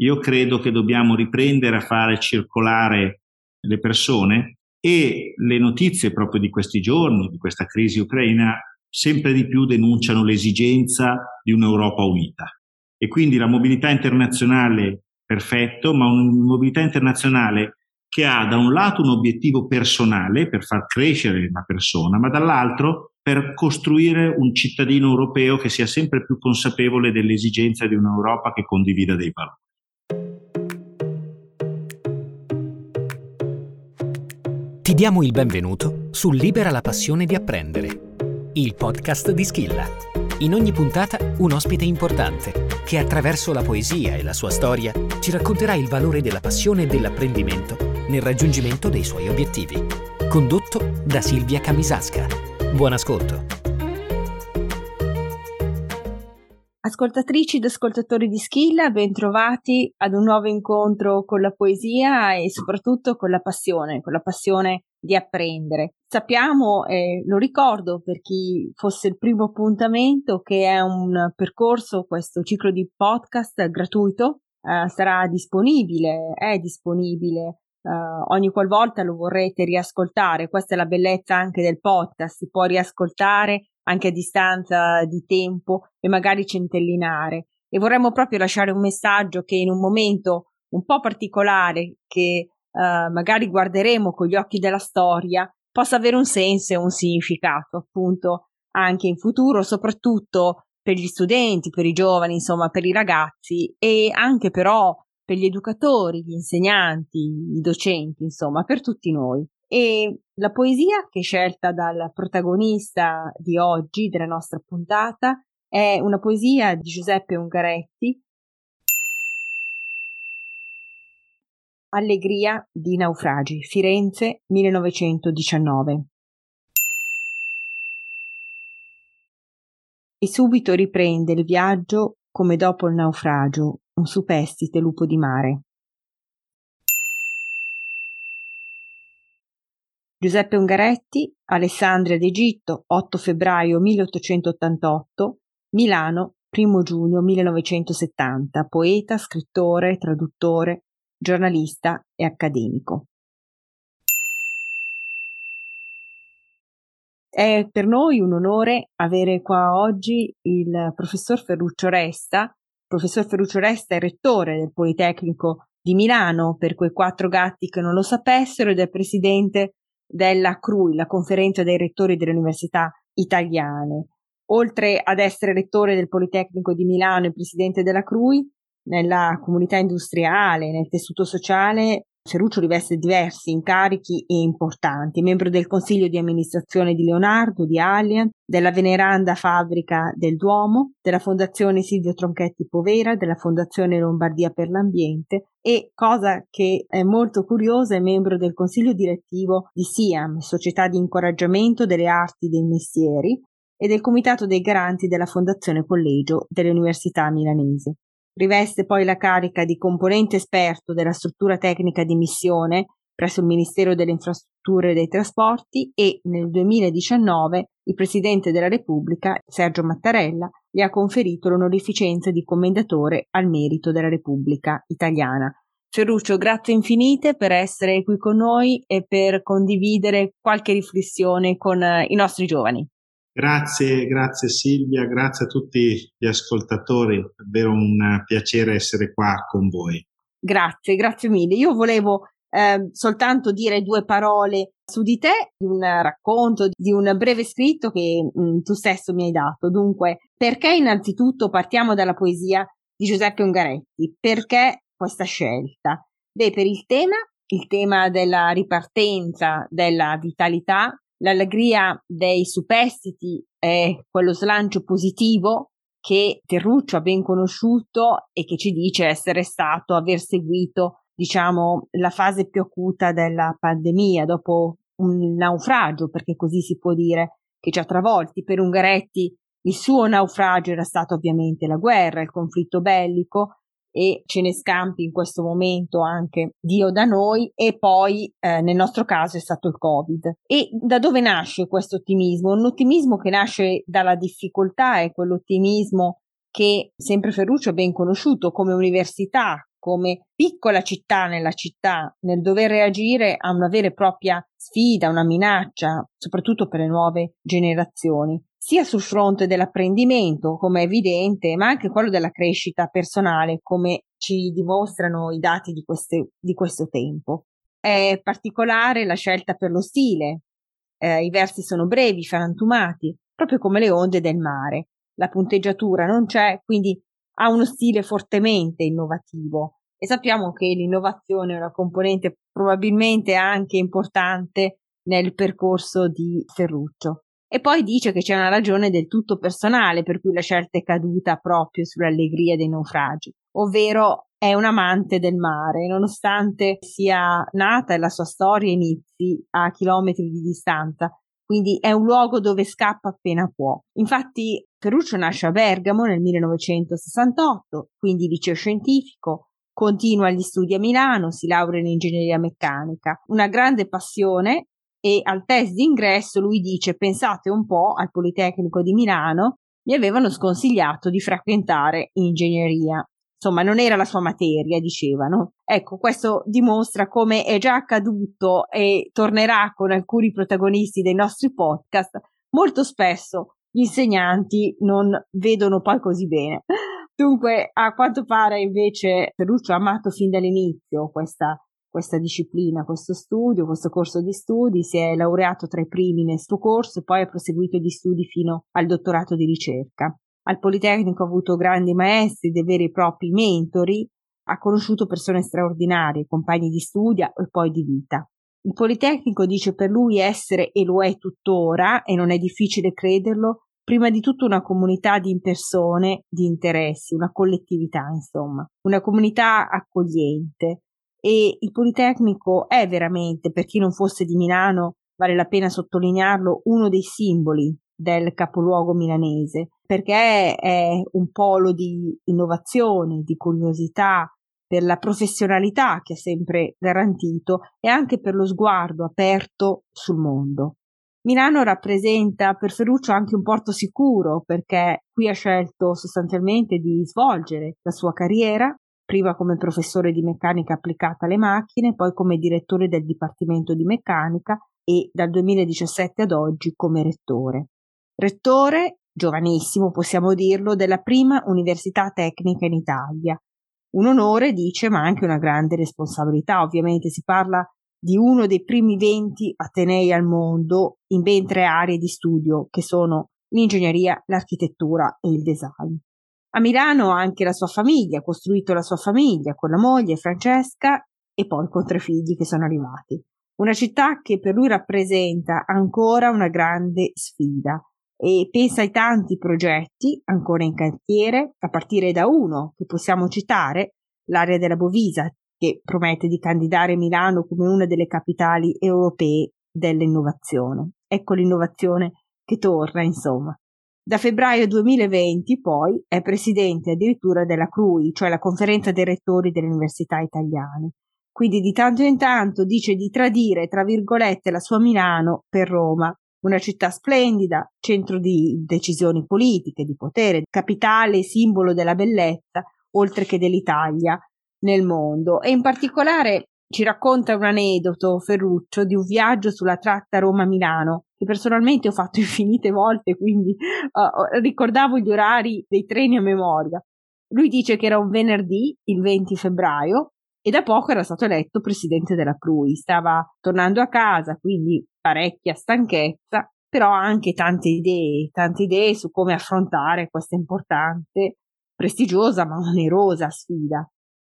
io credo che dobbiamo riprendere a fare circolare le persone e le notizie proprio di questi giorni, di questa crisi ucraina, sempre di più denunciano l'esigenza di un'Europa unita. E quindi la mobilità internazionale, perfetto, ma una mobilità internazionale che ha da un lato un obiettivo personale per far crescere la persona, ma dall'altro per costruire un cittadino europeo che sia sempre più consapevole dell'esigenza di un'Europa che condivida dei valori. Ti diamo il benvenuto su Libera la passione di apprendere, il podcast di Schilla. In ogni puntata un ospite importante che attraverso la poesia e la sua storia ci racconterà il valore della passione e dell'apprendimento nel raggiungimento dei suoi obiettivi. Condotto da Silvia Camisasca. Buon ascolto. Ascoltatrici ed ascoltatori di Schilla, bentrovati ad un nuovo incontro con la poesia e soprattutto con la passione, con la passione di apprendere. Sappiamo, e lo ricordo per chi fosse il primo appuntamento, che è un percorso, questo ciclo di podcast gratuito, eh, sarà disponibile, è disponibile Uh, ogni qualvolta lo vorrete riascoltare, questa è la bellezza anche del podcast, si può riascoltare anche a distanza di tempo e magari centellinare. E vorremmo proprio lasciare un messaggio che in un momento un po' particolare che uh, magari guarderemo con gli occhi della storia possa avere un senso e un significato appunto anche in futuro, soprattutto per gli studenti, per i giovani, insomma, per i ragazzi e anche però per gli educatori, gli insegnanti, i docenti, insomma, per tutti noi. E la poesia che è scelta dal protagonista di oggi, della nostra puntata, è una poesia di Giuseppe Ungaretti, Allegria di naufragi, Firenze 1919. E subito riprende il viaggio come dopo il naufragio, un superstite lupo di mare. Giuseppe Ungaretti, Alessandria d'Egitto, 8 febbraio 1888, Milano, 1 giugno 1970, poeta, scrittore, traduttore, giornalista e accademico. È per noi un onore avere qua oggi il professor Ferruccio Resta. professor Ferruccio Resta è rettore del Politecnico di Milano, per quei quattro gatti che non lo sapessero, ed è presidente della CRUI, la conferenza dei rettori delle università italiane. Oltre ad essere rettore del Politecnico di Milano e presidente della CRUI, nella comunità industriale, nel tessuto sociale, Ferruccio riveste diversi incarichi e importanti, membro del consiglio di amministrazione di Leonardo, di Allianz, della veneranda fabbrica del Duomo, della fondazione Silvio Tronchetti Povera, della fondazione Lombardia per l'Ambiente e, cosa che è molto curiosa, è membro del consiglio direttivo di SIAM, Società di incoraggiamento delle arti dei mestieri, e del comitato dei garanti della Fondazione Collegio delle Università Milanesi. Riveste poi la carica di componente esperto della struttura tecnica di missione presso il Ministero delle Infrastrutture e dei Trasporti e nel 2019 il Presidente della Repubblica, Sergio Mattarella, gli ha conferito l'onorificenza di commendatore al merito della Repubblica italiana. Ferruccio, grazie infinite per essere qui con noi e per condividere qualche riflessione con eh, i nostri giovani. Grazie, grazie Silvia, grazie a tutti gli ascoltatori, è davvero un piacere essere qua con voi. Grazie, grazie mille. Io volevo eh, soltanto dire due parole su di te, di un racconto, di un breve scritto che mh, mm, tu stesso mi hai dato. Dunque, perché innanzitutto partiamo dalla poesia di Giuseppe Ungaretti? Perché questa scelta? Beh, per il tema, il tema della ripartenza, della vitalità, L'allegria dei superstiti è quello slancio positivo che Terruccio ha ben conosciuto e che ci dice essere stato, aver seguito, diciamo, la fase più acuta della pandemia dopo un naufragio, perché così si può dire, che ci ha travolti. Per Ungaretti il suo naufragio era stato ovviamente la guerra, il conflitto bellico, e ce ne scampi in questo momento anche Dio da noi e poi eh, nel nostro caso è stato il Covid. E da dove nasce questo ottimismo? Un ottimismo che nasce dalla difficoltà, è quell'ottimismo che sempre Ferruccio ha ben conosciuto come università, come piccola città nella città, nel dover reagire a una vera e propria sfida, una minaccia, soprattutto per le nuove generazioni, sia sul fronte dell'apprendimento, come è evidente, ma anche quello della crescita personale, come ci dimostrano i dati di, queste, di questo tempo. È particolare la scelta per lo stile. Eh, I versi sono brevi, frantumati, proprio come le onde del mare. La punteggiatura non c'è, quindi ha uno stile fortemente innovativo e sappiamo che l'innovazione è una componente probabilmente anche importante nel percorso di Ferruccio. E poi dice che c'è una ragione del tutto personale per cui la scelta è caduta proprio sull'allegria dei naufragi, ovvero è un amante del mare, nonostante sia nata e la sua storia inizi a chilometri di distanza, quindi è un luogo dove scappa appena può. Infatti Ferruccio nasce a Bergamo nel 1968, quindi liceo scientifico, continua gli studi a Milano, si laurea in ingegneria meccanica, una grande passione e al test d'ingresso lui dice pensate un po' al Politecnico di Milano, mi avevano sconsigliato di frequentare ingegneria insomma non era la sua materia, dicevano. Ecco, questo dimostra come è già accaduto e tornerà con alcuni protagonisti dei nostri podcast. Molto spesso gli insegnanti non vedono poi così bene. Dunque, a quanto pare invece Ferruccio ha amato fin dall'inizio questa, questa disciplina, questo studio, questo corso di studi, si è laureato tra i primi nel suo corso e poi ha proseguito gli studi fino al dottorato di ricerca. Al Politecnico ha avuto grandi maestri, dei veri e propri mentori, ha conosciuto persone straordinarie, compagni di studio e poi di vita. Il Politecnico dice per lui essere, e lo è tuttora, e non è difficile crederlo, prima di tutto una comunità di persone, di interessi, una collettività, insomma, una comunità accogliente. E il Politecnico è veramente, per chi non fosse di Milano, vale la pena sottolinearlo, uno dei simboli del capoluogo milanese, perché è un polo di innovazione, di curiosità, per la professionalità che ha sempre garantito e anche per lo sguardo aperto sul mondo. Milano rappresenta per Ferruccio anche un porto sicuro perché qui ha scelto sostanzialmente di svolgere la sua carriera, prima come professore di meccanica applicata alle macchine, poi come direttore del Dipartimento di Meccanica e dal 2017 ad oggi come rettore rettore, giovanissimo possiamo dirlo, della prima università tecnica in Italia. Un onore, dice, ma anche una grande responsabilità. Ovviamente si parla di uno dei primi 20 atenei al mondo in ben tre aree di studio che sono l'ingegneria, l'architettura e il design. A Milano anche la sua famiglia, ha costruito la sua famiglia con la moglie Francesca e poi con tre figli che sono arrivati. Una città che per lui rappresenta ancora una grande sfida e pensa ai tanti progetti ancora in cantiere, a partire da uno che possiamo citare, l'area della Bovisa, che promette di candidare Milano come una delle capitali europee dell'innovazione. Ecco l'innovazione che torna, insomma. Da febbraio 2020 poi è presidente addirittura della CRUI, cioè la conferenza dei rettori delle università italiane. Quindi di tanto in tanto dice di tradire, tra virgolette, la sua Milano per Roma, una città splendida, centro di decisioni politiche, di potere, capitale simbolo della bellezza, oltre che dell'Italia nel mondo. E in particolare ci racconta un aneddoto Ferruccio di un viaggio sulla tratta Roma-Milano che personalmente ho fatto infinite volte, quindi uh, ricordavo gli orari dei treni a memoria. Lui dice che era un venerdì, il 20 febbraio, e da poco era stato eletto presidente della CRUI. Stava tornando a casa, quindi parecchia stanchezza, però anche tante idee, tante idee su come affrontare questa importante, prestigiosa ma onerosa sfida.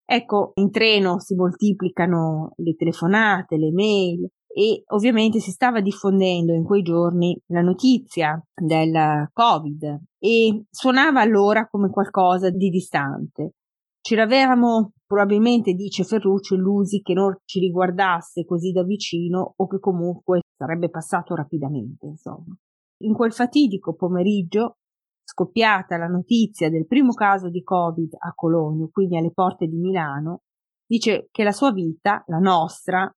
Ecco, in treno si moltiplicano le telefonate, le mail e ovviamente si stava diffondendo in quei giorni la notizia del Covid e suonava allora come qualcosa di distante. Ce l'avevamo probabilmente, dice Ferruccio, illusi che non ci riguardasse così da vicino o che comunque sarebbe passato rapidamente, insomma. In quel fatidico pomeriggio, scoppiata la notizia del primo caso di Covid a Cologno, quindi alle porte di Milano, dice che la sua vita, la nostra,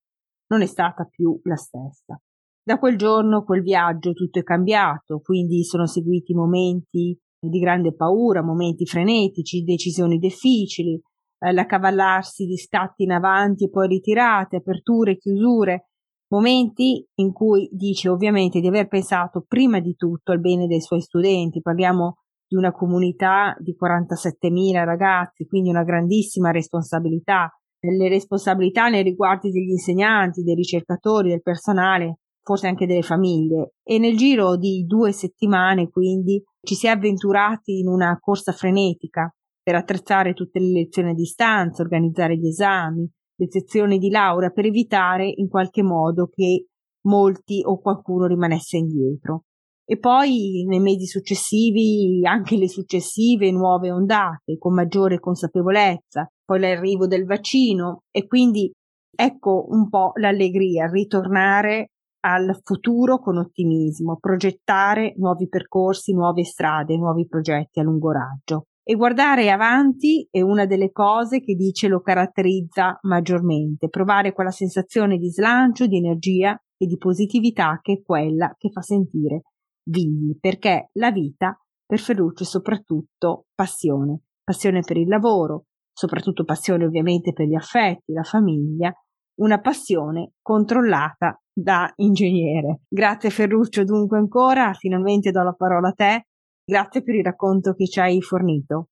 non è stata più la stessa. Da quel giorno, quel viaggio, tutto è cambiato, quindi sono seguiti momenti di grande paura, momenti frenetici, decisioni difficili, eh, l'accavallarsi di scatti in avanti e poi ritirate, aperture, chiusure, momenti in cui dice ovviamente di aver pensato prima di tutto al bene dei suoi studenti, parliamo di una comunità di 47.000 ragazzi, quindi una grandissima responsabilità, le responsabilità nei riguardi degli insegnanti, dei ricercatori, del personale, forse anche delle famiglie. E nel giro di due settimane, quindi, ci si è avventurati in una corsa frenetica per attrezzare tutte le lezioni a distanza, organizzare gli esami, le sezioni di laurea, per evitare in qualche modo che molti o qualcuno rimanesse indietro e poi nei mesi successivi anche le successive nuove ondate con maggiore consapevolezza, poi l'arrivo del vaccino e quindi ecco un po' l'allegria, ritornare al futuro con ottimismo, progettare nuovi percorsi, nuove strade, nuovi progetti a lungo raggio. E guardare avanti è una delle cose che dice lo caratterizza maggiormente, provare quella sensazione di slancio, di energia e di positività che è quella che fa sentire vivi, perché la vita per Ferruccio è soprattutto passione, passione per il lavoro, soprattutto passione ovviamente per gli affetti, la famiglia, una passione controllata da ingegnere. Grazie Ferruccio dunque ancora, finalmente do la parola a te, grazie per il racconto che ci hai fornito.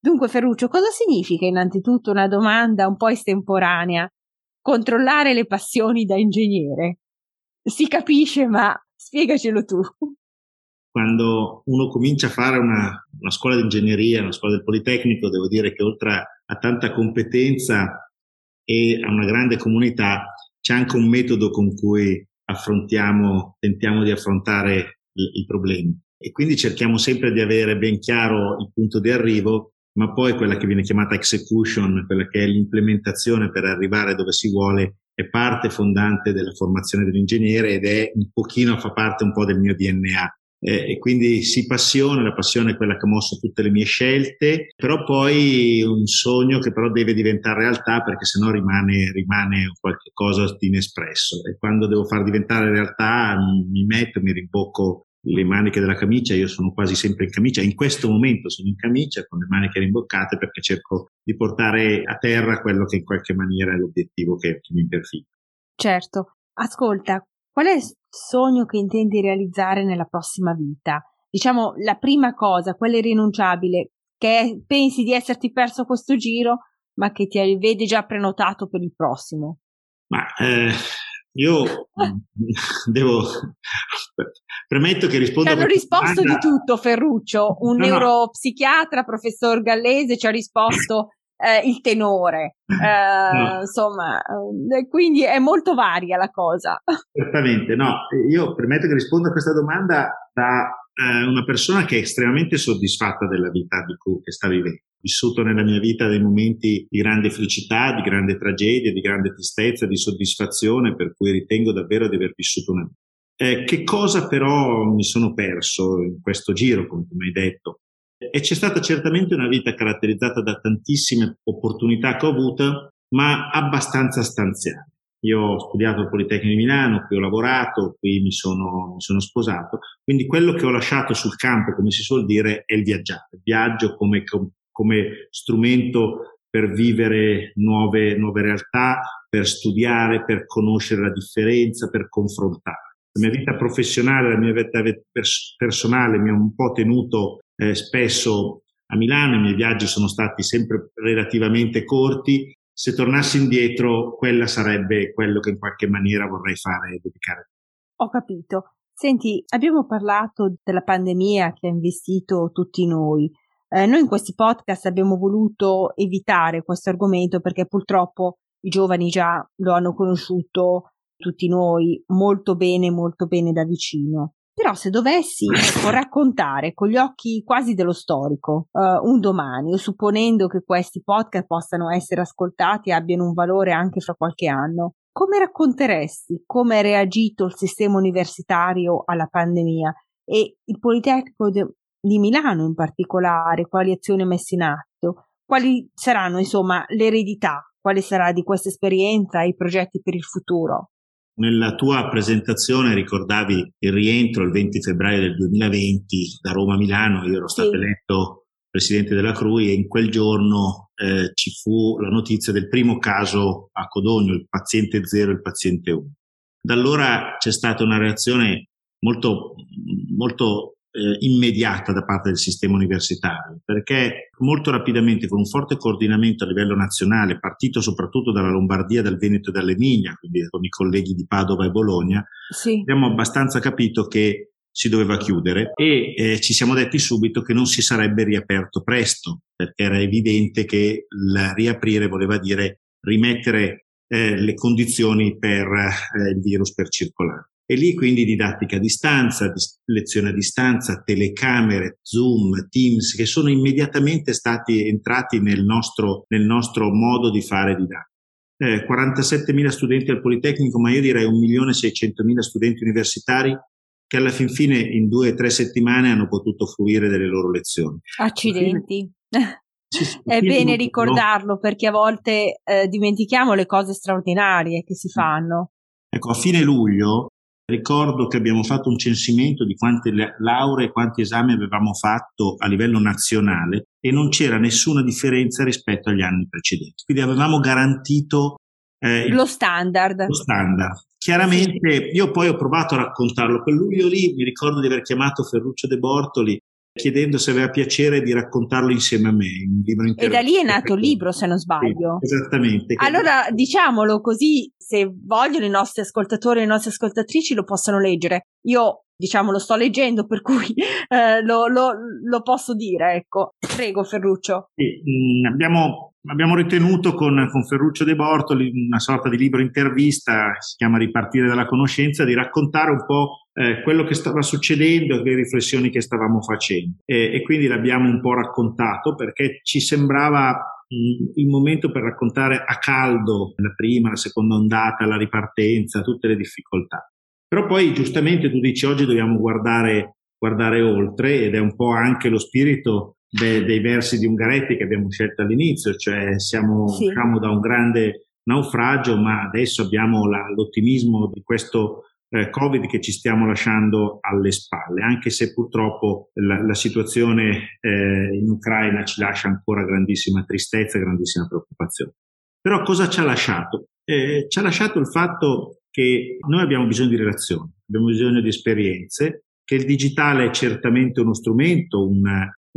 Dunque Ferruccio, cosa significa innanzitutto una domanda un po' estemporanea? Controllare le passioni da ingegnere. Si capisce, ma spiegacelo tu quando uno comincia a fare una, una scuola di ingegneria, una scuola del Politecnico, devo dire che oltre a tanta competenza e a una grande comunità, c'è anche un metodo con cui affrontiamo, tentiamo di affrontare i, problemi. E quindi cerchiamo sempre di avere ben chiaro il punto di arrivo, ma poi quella che viene chiamata execution, quella che è l'implementazione per arrivare dove si vuole, è parte fondante della formazione dell'ingegnere ed è un pochino, fa parte un po' del mio DNA eh, e quindi si passione, la passione è quella che ha mosso tutte le mie scelte, però poi un sogno che però deve diventare realtà perché sennò rimane, rimane qualcosa di inespresso e quando devo far diventare realtà mi metto, mi rimbocco le maniche della camicia, io sono quasi sempre in camicia, in questo momento sono in camicia con le maniche rimboccate perché cerco di portare a terra quello che in qualche maniera è l'obiettivo che, che mi perfino. Certo, ascolta, qual è sogno che intendi realizzare nella prossima vita? Diciamo la prima cosa, quella irrinunciabile, che pensi di esserti perso questo giro, ma che ti vedi già prenotato per il prossimo. Ma eh, io devo premetto che rispondo. Ci hanno risposto domanda. di tutto, Ferruccio. Un no, neuropsichiatra, professor Gallese, ci ha risposto eh, il tenore, eh, no. insomma, eh, quindi è molto varia la cosa. Certamente, no, io permetto che rispondo a questa domanda da eh, una persona che è estremamente soddisfatta della vita di cui che sta vivendo. Ho vissuto nella mia vita dei momenti di grande felicità, di grande tragedia, di grande tristezza, di soddisfazione, per cui ritengo davvero di aver vissuto una vita. Eh, che cosa però mi sono perso in questo giro, come tu mi hai detto? E c'è stata certamente una vita caratterizzata da tantissime opportunità che ho avuto, ma abbastanza stanziale. Io ho studiato al Politecnico di Milano, qui ho lavorato, qui mi sono, mi sono, sposato, quindi quello che ho lasciato sul campo, come si suol dire, è il viaggiare. Il viaggio come, come strumento per vivere nuove, nuove realtà, per studiare, per conoscere la differenza, per confrontare. La mia vita professionale, la mia vita personale mi ha un po' tenuto eh, spesso a Milano, i miei viaggi sono stati sempre relativamente corti. Se tornassi indietro, quella sarebbe quello che in qualche maniera vorrei fare e dedicare. Ho capito. Senti, abbiamo parlato della pandemia che ha investito tutti noi. Eh, noi in questi podcast abbiamo voluto evitare questo argomento perché purtroppo i giovani già lo hanno conosciuto tutti noi molto bene, molto bene da vicino. Però se dovessi ecco, raccontare con gli occhi quasi dello storico uh, un domani, o supponendo che questi podcast possano essere ascoltati e abbiano un valore anche fra qualche anno, come racconteresti come è reagito il sistema universitario alla pandemia e il Politecnico de- di Milano in particolare, quali azioni ha messo in atto, quali saranno insomma l'eredità, quale sarà di questa esperienza e i progetti per il futuro? Nella tua presentazione ricordavi il rientro il 20 febbraio del 2020 da Roma a Milano, io ero stato sì. eletto presidente della CRUI e in quel giorno eh, ci fu la notizia del primo caso a Codogno, il paziente 0 e il paziente 1. Da allora c'è stata una reazione molto, molto eh, immediata da parte del sistema universitario, perché molto rapidamente, con un forte coordinamento a livello nazionale, partito soprattutto dalla Lombardia, dal Veneto e dall'Emilia, quindi con i colleghi di Padova e Bologna, sì. abbiamo abbastanza capito che si doveva chiudere e eh, ci siamo detti subito che non si sarebbe riaperto presto, perché era evidente che il riaprire voleva dire rimettere eh, le condizioni per eh, il virus per circolare. E lì quindi didattica a distanza, lezione a distanza, telecamere, Zoom, Teams, che sono immediatamente stati entrati nel nostro, nel nostro modo di fare didattica. Eh, 47.000 studenti al Politecnico, ma io direi 1.600.000 studenti universitari che alla fin fine in due o tre settimane hanno potuto fruire delle loro lezioni. Accidenti. Sì, sì, È bene ricordarlo no? perché a volte eh, dimentichiamo le cose straordinarie che si fanno. Ecco, a fine luglio Ricordo che abbiamo fatto un censimento di quante lauree e quanti esami avevamo fatto a livello nazionale e non c'era nessuna differenza rispetto agli anni precedenti. Quindi avevamo garantito eh, lo standard. Lo standard. Chiaramente io poi ho provato a raccontarlo. Quel luglio lì mi ricordo di aver chiamato Ferruccio De Bortoli chiedendo se aveva piacere di raccontarlo insieme a me. Un libro e da lì è nato il libro, se non sbaglio. Sì, esattamente. Allora diciamolo così, se vogliono i nostri ascoltatori e le nostre ascoltatrici lo possono leggere. Io diciamo lo sto leggendo per cui eh, lo, lo, lo, posso dire ecco prego Ferruccio sì, mh, mm, abbiamo, abbiamo, ritenuto con, con, Ferruccio De Bortoli una sorta di libro intervista si chiama ripartire dalla conoscenza di raccontare un po' eh, quello che stava succedendo e le riflessioni che stavamo facendo e, e quindi l'abbiamo un po' raccontato perché ci sembrava mm, il momento per raccontare a caldo la prima, la seconda ondata, la ripartenza, tutte le difficoltà. Però poi giustamente tu dici oggi dobbiamo guardare, guardare oltre ed è un po' anche lo spirito de, dei versi di Ungaretti che abbiamo scelto all'inizio, cioè siamo sì. diciamo, da un grande naufragio, ma adesso abbiamo la, l'ottimismo di questo eh, Covid che ci stiamo lasciando alle spalle, anche se purtroppo la, la situazione eh, in Ucraina ci lascia ancora grandissima tristezza e grandissima preoccupazione. Però cosa ci ha lasciato? Eh, ci ha lasciato il fatto che noi abbiamo bisogno di relazioni, abbiamo bisogno di esperienze, che il digitale è certamente uno strumento, un,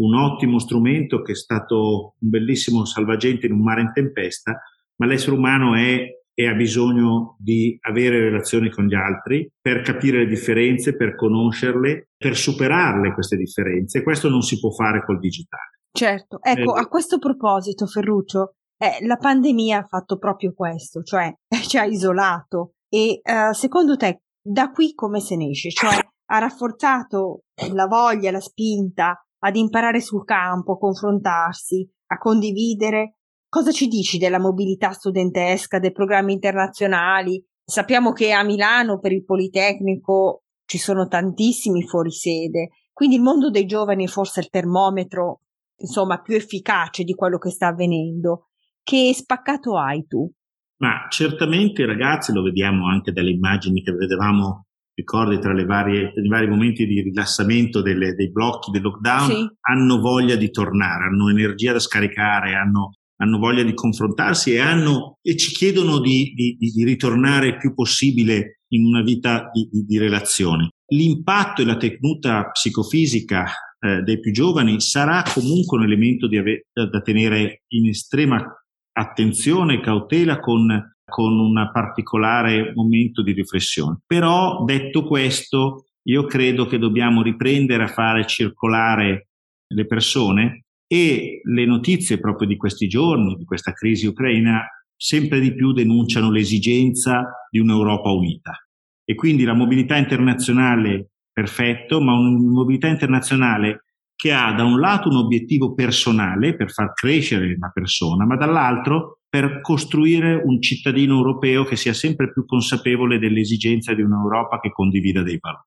un ottimo strumento che è stato un bellissimo salvagente in un mare in tempesta, ma l'essere umano è e ha bisogno di avere relazioni con gli altri per capire le differenze, per conoscerle, per superarle queste differenze. Questo non si può fare col digitale. Certo, ecco, eh, a questo proposito, Ferruccio, eh, la pandemia ha fatto proprio questo, cioè ci ha isolato, e uh, secondo te da qui come se ne esce? Cioè ha rafforzato la voglia, la spinta ad imparare sul campo, a confrontarsi, a condividere? Cosa ci dici della mobilità studentesca, dei programmi internazionali? Sappiamo che a Milano per il Politecnico ci sono tantissimi fuorisede, quindi il mondo dei giovani è forse il termometro, insomma, più efficace di quello che sta avvenendo. Che spaccato hai tu? Ma certamente i ragazzi, lo vediamo anche dalle immagini che vedevamo, ricordi, tra varie, i vari momenti di rilassamento delle, dei blocchi del lockdown, sì. hanno voglia di tornare, hanno energia da scaricare, hanno, hanno voglia di confrontarsi e, hanno, e ci chiedono di, di, di, ritornare il più possibile in una vita di, di relazione. L'impatto e la tenuta psicofisica eh, dei più giovani sarà comunque un elemento ave- da tenere in estrema attenzione e cautela con, con un particolare momento di riflessione. Però detto questo, io credo che dobbiamo riprendere a fare circolare le persone e le notizie proprio di questi giorni, di questa crisi ucraina, sempre di più denunciano l'esigenza di un'Europa unita. E quindi la mobilità internazionale, perfetto, ma una mobilità internazionale che ha da un lato un obiettivo personale per far crescere la persona, ma dall'altro per costruire un cittadino europeo che sia sempre più consapevole dell'esigenza di un'Europa che condivida dei valori.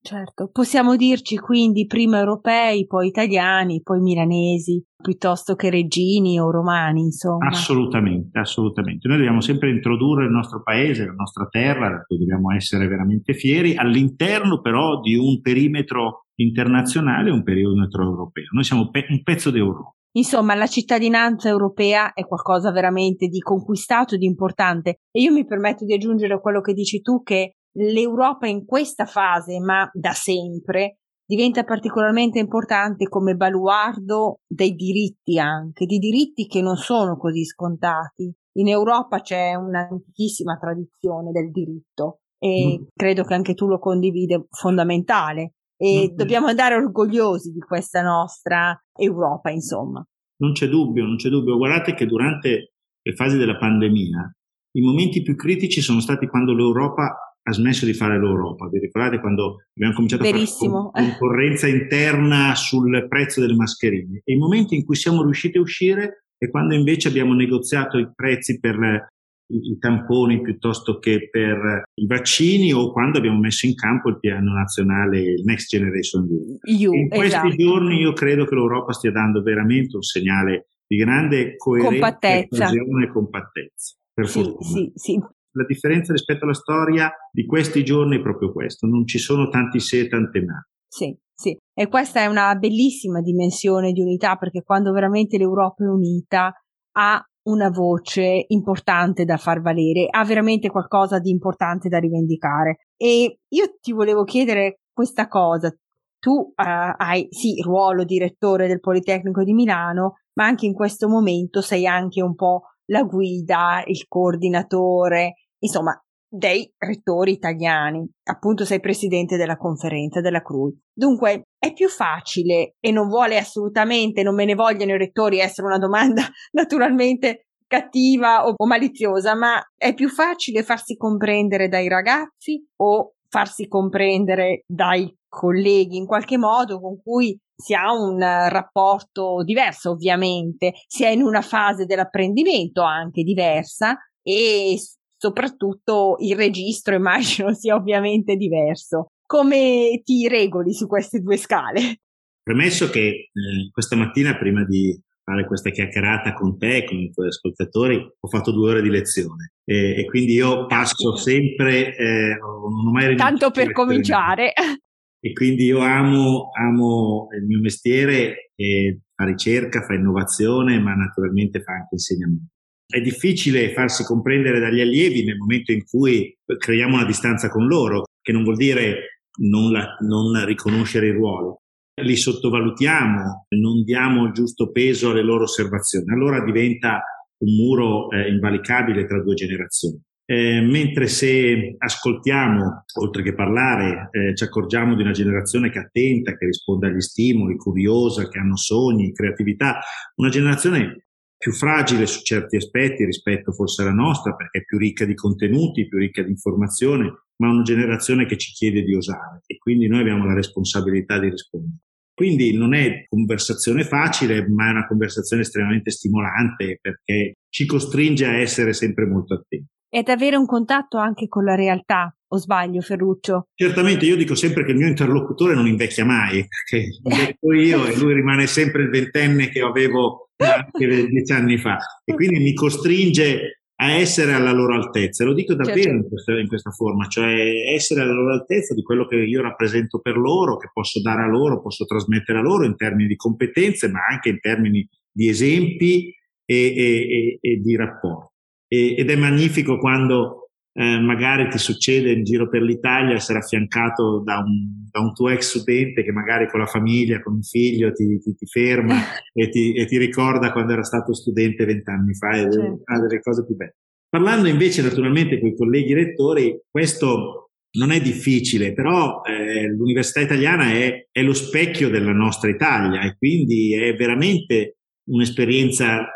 Certo, possiamo dirci quindi prima europei, poi italiani, poi milanesi, piuttosto che reggini o romani, insomma. Assolutamente, assolutamente. Noi dobbiamo sempre introdurre il nostro paese, la nostra terra, da cui dobbiamo essere veramente fieri, all'interno però di un perimetro internazionale un perimetro europeo. Noi siamo pe- un pezzo d'Europa. Insomma, la cittadinanza europea è qualcosa veramente di conquistato, di importante. E io mi permetto di aggiungere a quello che dici tu che l'Europa in questa fase, ma da sempre, diventa particolarmente importante come baluardo dei diritti anche, di diritti che non sono così scontati. In Europa c'è un'antichissima tradizione del diritto e mm. credo che anche tu lo condivide, fondamentale. E mm. dobbiamo andare orgogliosi di questa nostra Europa, insomma. Non c'è dubbio, non c'è dubbio. Guardate che durante le fasi della pandemia i momenti più critici sono stati quando l'Europa ha smesso di fare l'Europa. Vi ricordate quando abbiamo cominciato Verissimo. a fare concorrenza interna sul prezzo delle mascherine? E i momenti in cui siamo riusciti a uscire è quando invece abbiamo negoziato i prezzi per i, i tamponi piuttosto che per i vaccini o quando abbiamo messo in campo il piano nazionale, Next Generation EU. in questi esatto. giorni io credo che l'Europa stia dando veramente un segnale di grande coerenza, compattezza. e compattezza. Per sì, fortuna. Sì, sì. La differenza rispetto alla storia di questi giorni è proprio questo, non ci sono tanti se e tante ma. Sì, sì, e questa è una bellissima dimensione di unità perché quando veramente l'Europa è unita ha una voce importante da far valere, ha veramente qualcosa di importante da rivendicare. E io ti volevo chiedere questa cosa. Tu uh, hai sì ruolo direttore del Politecnico di Milano, ma anche in questo momento sei anche un po' la guida, il coordinatore, insomma, dei rettori italiani. Appunto sei presidente della conferenza della CRUI. Dunque è più facile e non vuole assolutamente, non me ne vogliono i rettori essere una domanda naturalmente cattiva o, maliziosa, ma è più facile farsi comprendere dai ragazzi o farsi comprendere dai colleghi in qualche modo con cui si ha un rapporto diverso ovviamente, si è in una fase dell'apprendimento anche diversa e soprattutto il registro immagino sia ovviamente diverso. Come ti regoli su queste due scale? Premesso che eh, questa mattina prima di fare questa chiacchierata con te, con i tuoi ascoltatori, ho fatto due ore di lezione e, e quindi io passo sempre, eh, non ho mai Tanto per cominciare. E quindi io amo, amo il mio mestiere, e fa ricerca, fa innovazione, ma naturalmente fa anche insegnamento. È difficile farsi comprendere dagli allievi nel momento in cui creiamo una distanza con loro, che non vuol dire non, la, non riconoscere il ruolo, li sottovalutiamo, non diamo il giusto peso alle loro osservazioni, allora diventa un muro eh, invalicabile tra due generazioni. Eh, mentre se ascoltiamo, oltre che parlare, eh, ci accorgiamo di una generazione che è attenta, che risponde agli stimoli, curiosa, che hanno sogni, creatività, una generazione più fragile su certi aspetti rispetto forse alla nostra, perché è più ricca di contenuti, più ricca di informazione, ma una generazione che ci chiede di osare e quindi noi abbiamo la responsabilità di rispondere. Quindi non è conversazione facile, ma è una conversazione estremamente stimolante perché ci costringe a essere sempre molto attenti. Ed avere un contatto anche con la realtà, o sbaglio Ferruccio? Certamente, io dico sempre che il mio interlocutore non invecchia mai, perché invecchio io e lui rimane sempre il ventenne che avevo anche dieci anni fa e quindi mi costringe a essere alla loro altezza. Lo dico davvero certo. in, questa, in, questa, forma, cioè essere alla loro altezza di quello che io rappresento per loro, che posso dare a loro, posso trasmettere a loro in termini di competenze, ma anche in termini di esempi e, e, e, e di rapporti. ed è magnifico quando eh, magari ti succede in giro per l'Italia essere affiancato da un, da un, tuo ex studente che magari con la famiglia, con un figlio ti, ti, ti ferma e, ti, e ti, ricorda quando era stato studente vent'anni fa, è certo. una delle cose più belle. Parlando invece naturalmente con i colleghi rettori, questo non è difficile, però eh, l'università italiana è, è lo specchio della nostra Italia e quindi è veramente un'esperienza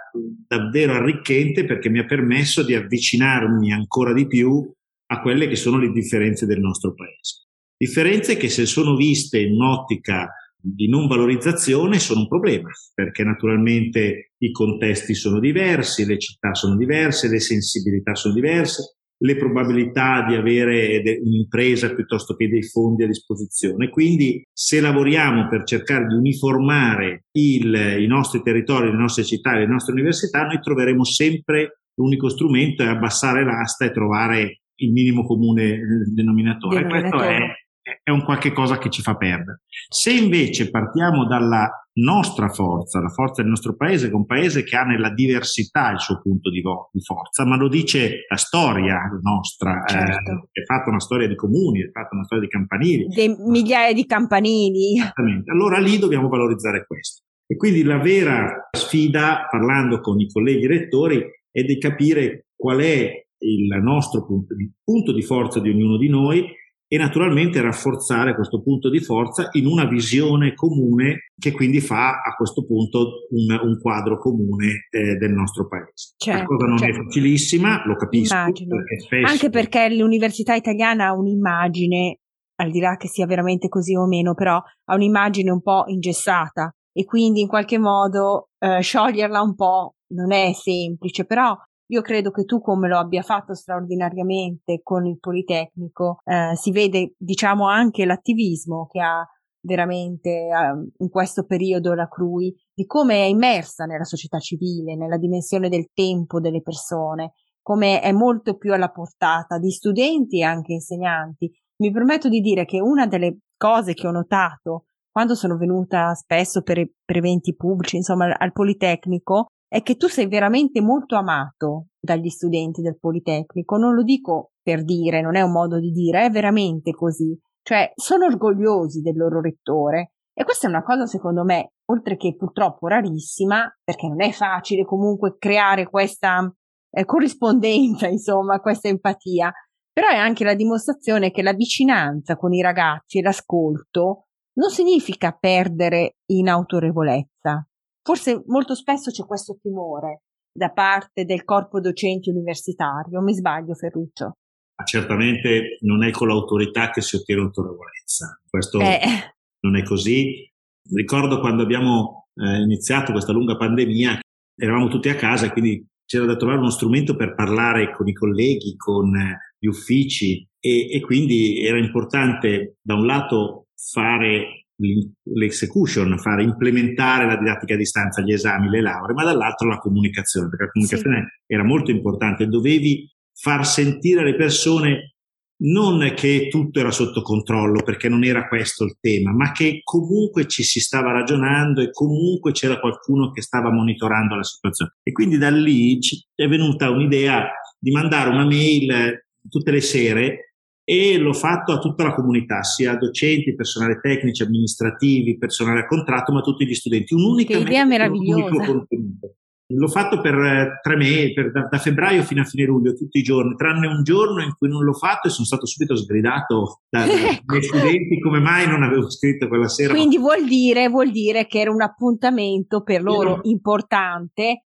davvero arricchente perché mi ha permesso di avvicinarmi ancora di più a quelle che sono le differenze del nostro paese. Differenze che se sono viste in un'ottica di non valorizzazione sono un problema, perché naturalmente i contesti sono diversi, le città sono diverse, le sensibilità sono diverse, le probabilità di avere un'impresa piuttosto che dei fondi a disposizione. Quindi se lavoriamo per cercare di uniformare il, i nostri territori, le nostre città, le nostre università, noi troveremo sempre l'unico strumento è abbassare l'asta e trovare il minimo comune denominatore. denominatore. Questo è, è un qualche cosa che ci fa perdere. Se invece partiamo dalla nostra forza, la forza del nostro paese, che è un paese che ha nella diversità il suo punto di, vo- di forza, ma lo dice la storia nostra, eh, certo. eh, è fatta una storia di comuni, è fatta una storia di campanili. De migliaia di campanili. Esattamente. Allora lì dobbiamo valorizzare questo. E quindi la vera sfida, parlando con i colleghi rettori, è di capire qual è il nostro punto di, punto di forza di ognuno di noi e naturalmente rafforzare questo punto di forza in una visione comune che quindi fa a questo punto un, un quadro comune eh, del nostro paese. Certo, La cosa non certo. è facilissima, lo capisco. Perché. Anche perché l'università italiana ha un'immagine, al di là che sia veramente così o meno, però ha un'immagine un po' ingessata e quindi in qualche modo eh, scioglierla un po' non è semplice, però io credo che tu, come lo abbia fatto straordinariamente con il Politecnico, eh, si vede, diciamo, anche l'attivismo che ha veramente eh, in questo periodo la CRUI, di come è immersa nella società civile, nella dimensione del tempo delle persone, come è molto più alla portata di studenti e anche insegnanti. Mi permetto di dire che una delle cose che ho notato quando sono venuta spesso per, per eventi pubblici, insomma, al Politecnico, è che tu sei veramente molto amato dagli studenti del Politecnico. Non lo dico per dire, non è un modo di dire, è veramente così. Cioè, sono orgogliosi del loro rettore. E questa è una cosa, secondo me, oltre che purtroppo rarissima, perché non è facile comunque creare questa eh, corrispondenza, insomma, questa empatia, però è anche la dimostrazione che la vicinanza con i ragazzi e l'ascolto non significa perdere in autorevolezza, Forse molto spesso c'è questo timore da parte del corpo docente universitario. Mi sbaglio, Ferruccio? certamente non è con l'autorità che si ottiene autorevolezza. Questo eh. non è così. Ricordo quando abbiamo eh, iniziato questa lunga pandemia, eravamo tutti a casa quindi c'era da trovare uno strumento per parlare con i colleghi, con eh, gli uffici e, e quindi era importante da un lato fare l'execution, fare implementare la didattica a distanza, gli esami, le lauree, ma dall'altro la comunicazione, perché la comunicazione sì. era molto importante, dovevi far sentire alle persone non che tutto era sotto controllo, perché non era questo il tema, ma che comunque ci si stava ragionando e comunque c'era qualcuno che stava monitorando la situazione. E quindi da lì è venuta un'idea di mandare una mail tutte le sere e l'ho fatto a tutta la comunità, sia docenti, personale tecnici, amministrativi, personale a contratto, ma tutti gli studenti. Un'unica che idea meravigliosa. L'ho fatto per eh, tre mesi, per, da, da, febbraio fino a fine luglio, tutti i giorni, tranne un giorno in cui non l'ho fatto e sono stato subito sgridato dai ecco. miei studenti come mai non avevo scritto quella sera. Quindi vuol dire, vuol dire che era un appuntamento per loro importante era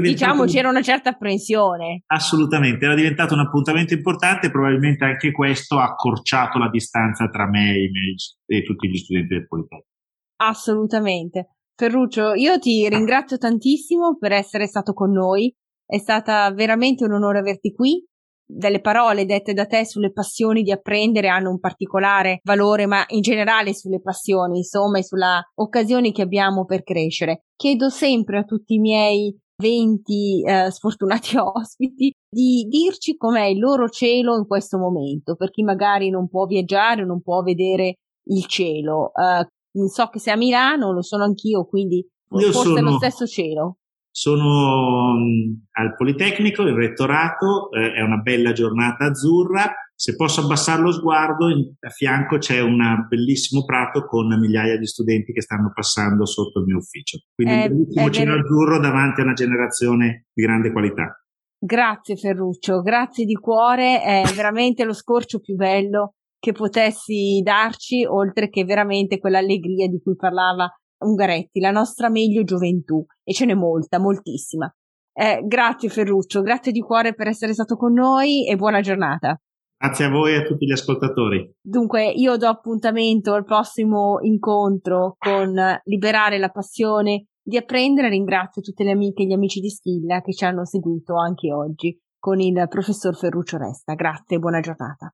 diciamo c'era una certa apprensione. Assolutamente, era diventato un appuntamento importante probabilmente anche questo ha accorciato la distanza tra me e, me e tutti gli studenti del Politecnico. Assolutamente. Ferruccio, io ti ringrazio tantissimo per essere stato con noi, è stata veramente un onore averti qui. Delle parole dette da te sulle passioni di apprendere hanno un particolare valore, ma in generale sulle passioni, insomma, e sulle occasioni che abbiamo per crescere. Chiedo sempre a tutti i miei 20 eh, sfortunati ospiti di dirci com'è il loro cielo in questo momento, per chi magari non può viaggiare, non può vedere il cielo. Uh, so che sei a Milano, lo sono anch'io, quindi Io forse sono, è lo stesso cielo. Sono um, al Politecnico, il rettorato, eh, è una bella giornata azzurra, se posso abbassare lo sguardo, in, a fianco c'è un bellissimo prato con migliaia di studenti che stanno passando sotto il mio ufficio. Quindi è, un bellissimo cielo azzurro davanti a una generazione di grande qualità. Grazie Ferruccio, grazie di cuore, è veramente lo scorcio più bello che potessi darci, oltre che veramente quell'allegria di cui parlava Ungaretti, la nostra meglio gioventù, e ce n'è molta, moltissima. Eh, grazie Ferruccio, grazie di cuore per essere stato con noi e buona giornata. Grazie a voi e a tutti gli ascoltatori. Dunque, io do appuntamento al prossimo incontro con Liberare la passione di apprendere. Ringrazio tutte le amiche e gli amici di Schilla che ci hanno seguito anche oggi con il professor Ferruccio Resta. Grazie e buona giornata.